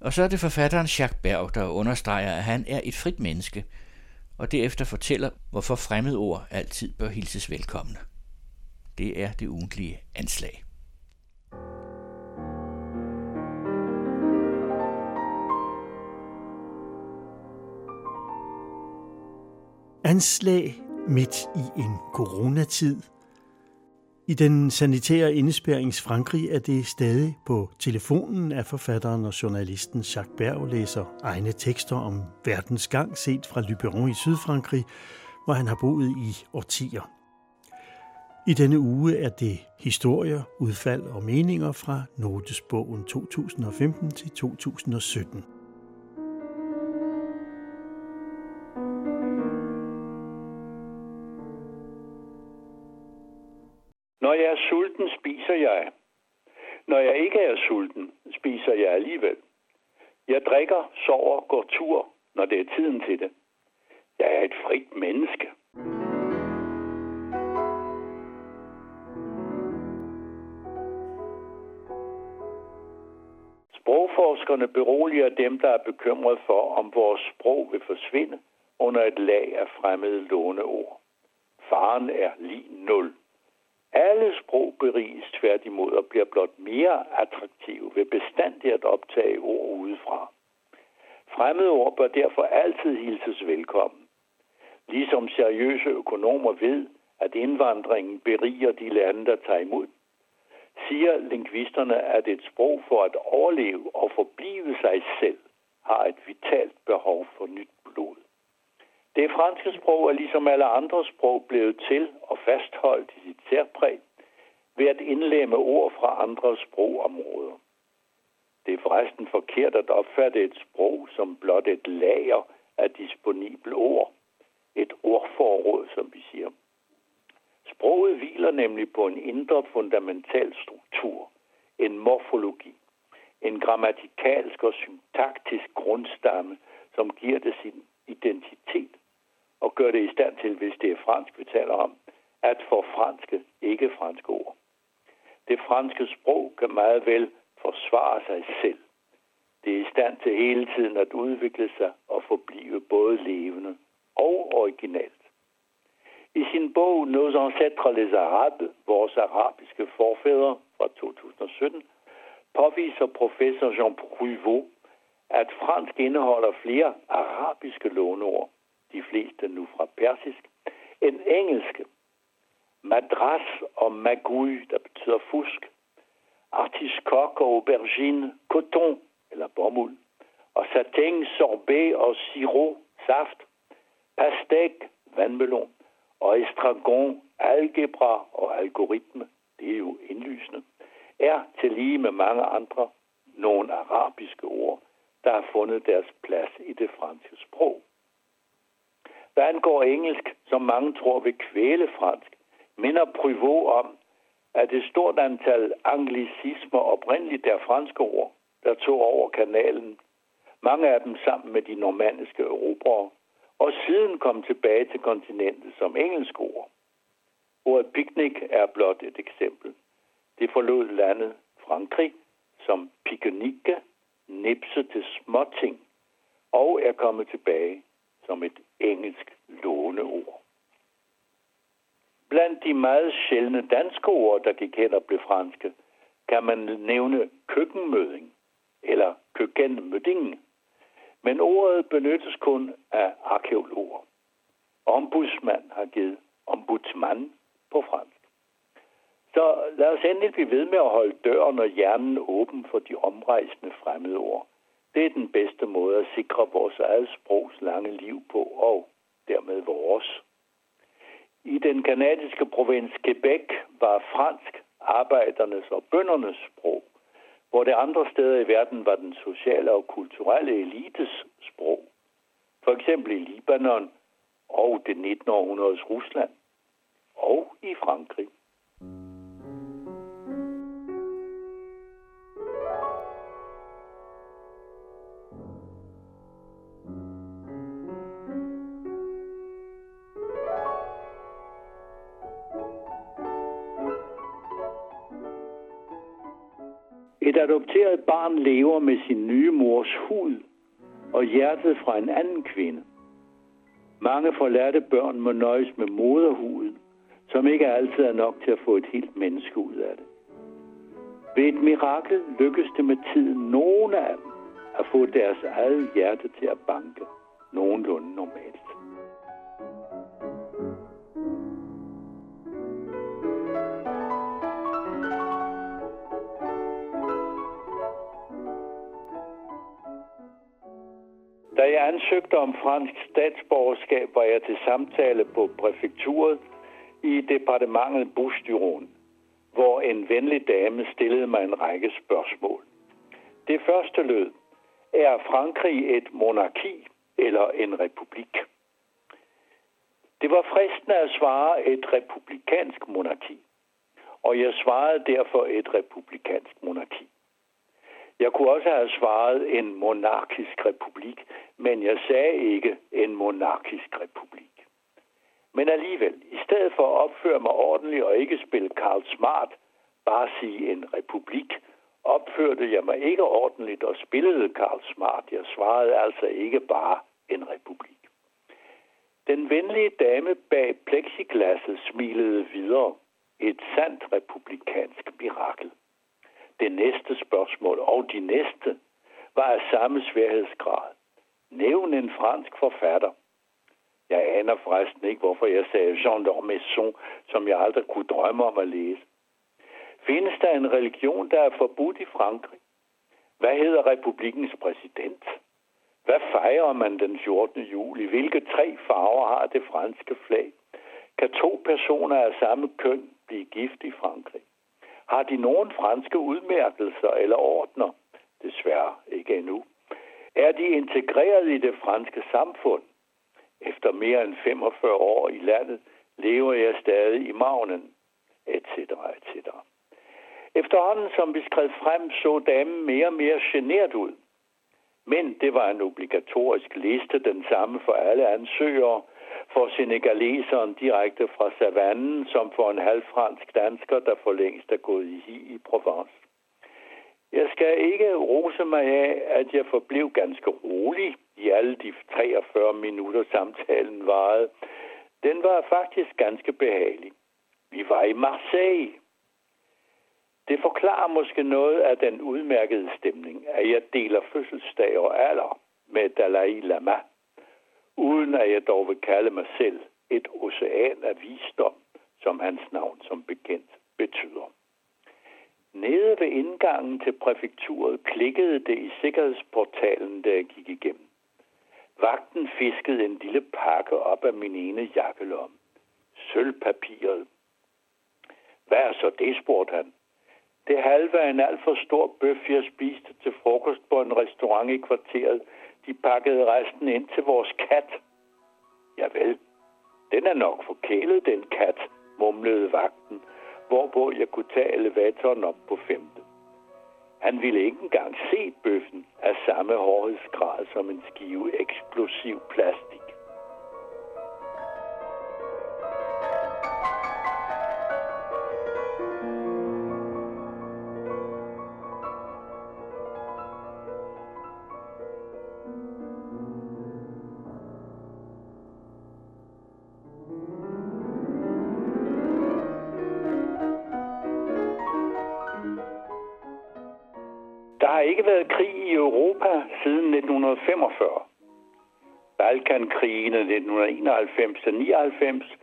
Og så er det forfatteren Jacques Berg, der understreger, at han er et frit menneske, og derefter fortæller, hvorfor fremmedord altid bør hilses velkomne. Det er det ugentlige anslag. Anslag midt i en coronatid. I den sanitære indespærings Frankrig er det stadig på telefonen, af forfatteren og journalisten Jacques Berg læser egne tekster om verdens gang set fra Lyberon i Sydfrankrig, hvor han har boet i årtier. I denne uge er det historier, udfald og meninger fra Notesbogen 2015 til 2017. spiser jeg. Når jeg ikke er sulten, spiser jeg alligevel. Jeg drikker, sover, går tur, når det er tiden til det. Jeg er et frit menneske. Sprogforskerne beroliger dem, der er bekymret for, om vores sprog vil forsvinde under et lag af fremmede låneord. Faren er lige nul. Alle sprog beriges tværtimod og bliver blot mere attraktive ved bestandigt at optage ord udefra. Fremmede ord bør derfor altid hilses velkommen. Ligesom seriøse økonomer ved, at indvandringen beriger de lande, der tager imod siger lingvisterne, at et sprog for at overleve og forblive sig selv har et vitalt behov for nyt blod. Det franske sprog er ligesom alle andre sprog blevet til og fastholdt i sit særpræg ved at indlemme ord fra andre sprogområder. Det er forresten forkert at opfatte et sprog som blot et lager af disponible ord. Et ordforråd, som vi siger. Sproget hviler nemlig på en indre fundamental struktur, en morfologi, en grammatikalsk og syntaktisk grundstamme, som giver det sin identitet og gør det i stand til, hvis det er fransk, vi taler om, at få franske, ikke franske ord. Det franske sprog kan meget vel forsvare sig selv. Det er i stand til hele tiden at udvikle sig og forblive både levende og originalt. I sin bog Nos ancêtres les arabes, vores arabiske forfædre fra 2017, påviser professor Jean Pruvot, at fransk indeholder flere arabiske låneord, de fleste nu fra persisk, end engelske. Madras og magui, der betyder fusk, artiskok og aubergine, coton eller bomuld, og satin, sorbet og sirop, saft, pastek, vandmelon, og estragon, algebra og algoritme, det er jo indlysende, er til lige med mange andre nogle arabiske ord, der har fundet deres plads i det franske sprog. Hvad angår engelsk, som mange tror vil kvæle fransk, minder Privot om, at et stort antal anglicismer oprindeligt er franske ord, der tog over kanalen. Mange af dem sammen med de normandiske erobrere, og siden kom tilbage til kontinentet som engelsk ord. Ordet picnic er blot et eksempel. Det forlod landet Frankrig som piquenique, nipset til småting, og er kommet tilbage som et engelsk låneord. Blandt de meget sjældne danske ord, der gik hen og blev franske, kan man nævne køkkenmøding eller køkkenmøding. Men ordet benyttes kun af arkeologer. Ombudsmand har givet ombudsmand på fransk. Så lad os endelig blive ved med at holde døren og hjernen åben for de omrejsende fremmede ord. Det er den bedste måde at sikre vores eget sprogs lange liv på, og dermed vores. I den kanadiske provins Quebec var fransk arbejdernes og bøndernes sprog, hvor det andre steder i verden var den sociale og kulturelle elites sprog. For eksempel i Libanon og det 19. århundredes Rusland og i Frankrig. Mm. Adopteret barn lever med sin nye mors hud og hjertet fra en anden kvinde. Mange forladte børn må nøjes med moderhuden, som ikke altid er nok til at få et helt menneske ud af det. Ved et mirakel lykkes det med tiden nogle af dem at få deres eget hjerte til at banke nogenlunde normalt. Jeg ansøgte om fransk statsborgerskab, var jeg til samtale på præfekturet i departementet Bustyron, hvor en venlig dame stillede mig en række spørgsmål. Det første lød, er Frankrig et monarki eller en republik? Det var fristende at svare et republikansk monarki, og jeg svarede derfor et republikansk monarki. Jeg kunne også have svaret en monarkisk republik, men jeg sagde ikke en monarkisk republik. Men alligevel, i stedet for at opføre mig ordentligt og ikke spille Karl Smart, bare sige en republik, opførte jeg mig ikke ordentligt og spillede Karl Smart. Jeg svarede altså ikke bare en republik. Den venlige dame bag plexiglasset smilede videre. Et sandt republikansk mirakel. Det næste spørgsmål og de næste var af samme sværhedsgrad. Nævn en fransk forfatter. Jeg aner forresten ikke, hvorfor jeg sagde Jean d'Ormesson, som jeg aldrig kunne drømme om at læse. Findes der en religion, der er forbudt i Frankrig? Hvad hedder republikens præsident? Hvad fejrer man den 14. juli? Hvilke tre farver har det franske flag? Kan to personer af samme køn blive gift i Frankrig? Har de nogen franske udmærkelser eller ordner? Desværre ikke endnu. Er de integreret i det franske samfund? Efter mere end 45 år i landet lever jeg stadig i magnen, etc. etc. Efterhånden som vi skred frem, så damen mere og mere genert ud. Men det var en obligatorisk liste, den samme for alle ansøgere, for senegaleseren direkte fra savannen, som for en halvfransk dansker, der for længst er gået i hi i Provence. Jeg skal ikke rose mig af, at jeg forblev ganske rolig i alle de 43 minutter samtalen varede. Den var faktisk ganske behagelig. Vi var i Marseille. Det forklarer måske noget af den udmærkede stemning, at jeg deler fødselsdag og alder med Dalai Lama, uden at jeg dog vil kalde mig selv et ocean af visdom, som hans navn som bekendt betyder. Nede ved indgangen til præfekturet klikkede det i sikkerhedsportalen, da jeg gik igennem. Vagten fiskede en lille pakke op af min ene jakkelomme. Sølvpapiret. Hvad er så det, spurgte han. Det halve af en alt for stor bøf, jeg spiste til frokost på en restaurant i kvarteret. De pakkede resten ind til vores kat. Ja vel, den er nok forkælet, den kat, mumlede vagten hvorpå jeg kunne tage elevatoren op på femte. Han ville ikke engang se bøffen af samme hårdhedsgrad som en skive eksplosiv plastik. Har ikke været krig i Europa siden 1945. Balkankrigene 1991-99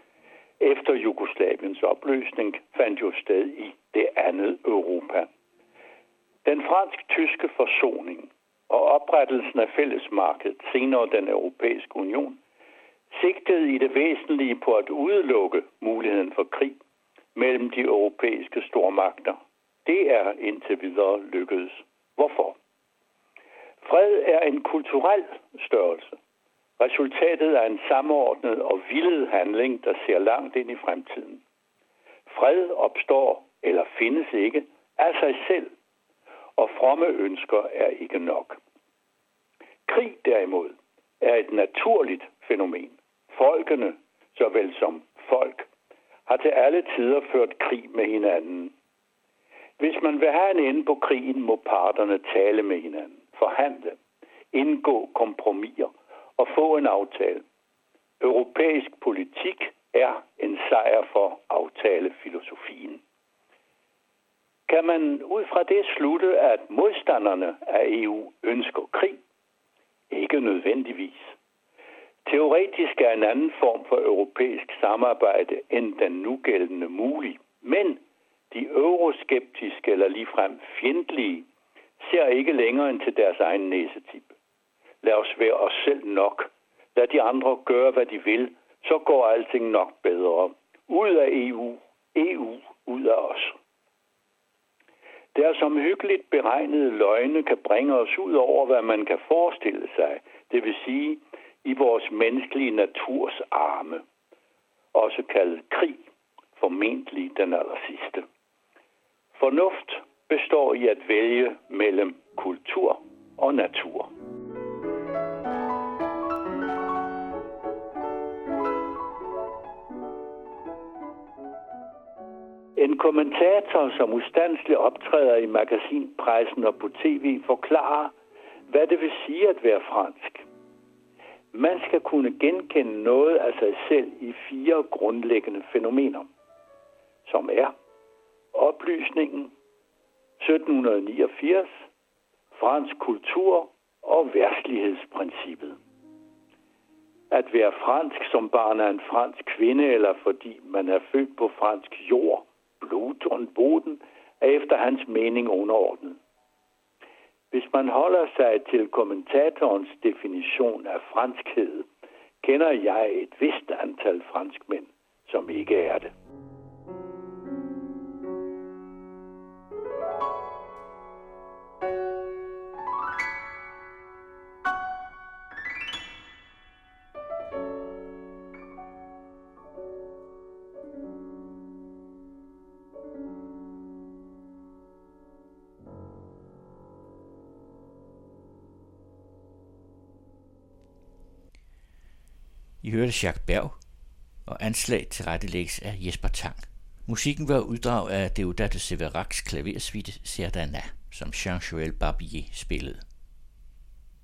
efter Jugoslaviens opløsning fandt jo sted i det andet Europa. Den fransk-tyske forsoning og oprettelsen af fællesmarkedet, senere den europæiske union, sigtede i det væsentlige på at udelukke muligheden for krig mellem de europæiske stormagter. Det er indtil videre lykkedes. Hvorfor? Fred er en kulturel størrelse. Resultatet er en samordnet og vildet handling, der ser langt ind i fremtiden. Fred opstår eller findes ikke af sig selv, og fromme ønsker er ikke nok. Krig derimod er et naturligt fænomen. Folkene, såvel som folk, har til alle tider ført krig med hinanden. Hvis man vil have en ende på krigen, må parterne tale med hinanden, forhandle, indgå kompromiser og få en aftale. Europæisk politik er en sejr for aftalefilosofien. Kan man ud fra det slutte, at modstanderne af EU ønsker krig? Ikke nødvendigvis. Teoretisk er en anden form for europæisk samarbejde end den nugældende mulig, men de euroskeptiske eller ligefrem fjendtlige ser ikke længere end til deres egen næsetip. Lad os være os selv nok. Lad de andre gøre, hvad de vil, så går alting nok bedre. Ud af EU, EU ud af os. Der som hyggeligt beregnede løgne kan bringe os ud over, hvad man kan forestille sig, det vil sige i vores menneskelige naturs arme, også kaldet krig, formentlig den aller sidste. Fornuft består i at vælge mellem kultur og natur. En kommentator, som ustandsligt optræder i magasinpressen og på tv, forklarer, hvad det vil sige at være fransk. Man skal kunne genkende noget af sig selv i fire grundlæggende fænomener, som er oplysningen, 1789, fransk kultur og værtslighedsprincippet. At være fransk som barn af en fransk kvinde, eller fordi man er født på fransk jord, Bluton Boden, er efter hans mening underordnet. Hvis man holder sig til kommentatorens definition af franskhed, kender jeg et vist antal franskmænd, som ikke er det. I hørte Jacques Berg, og anslag til rettelægges af Jesper Tang. Musikken var uddrag af Deodato Severacs klaversuite Serdana, som Jean-Joël Barbier spillede.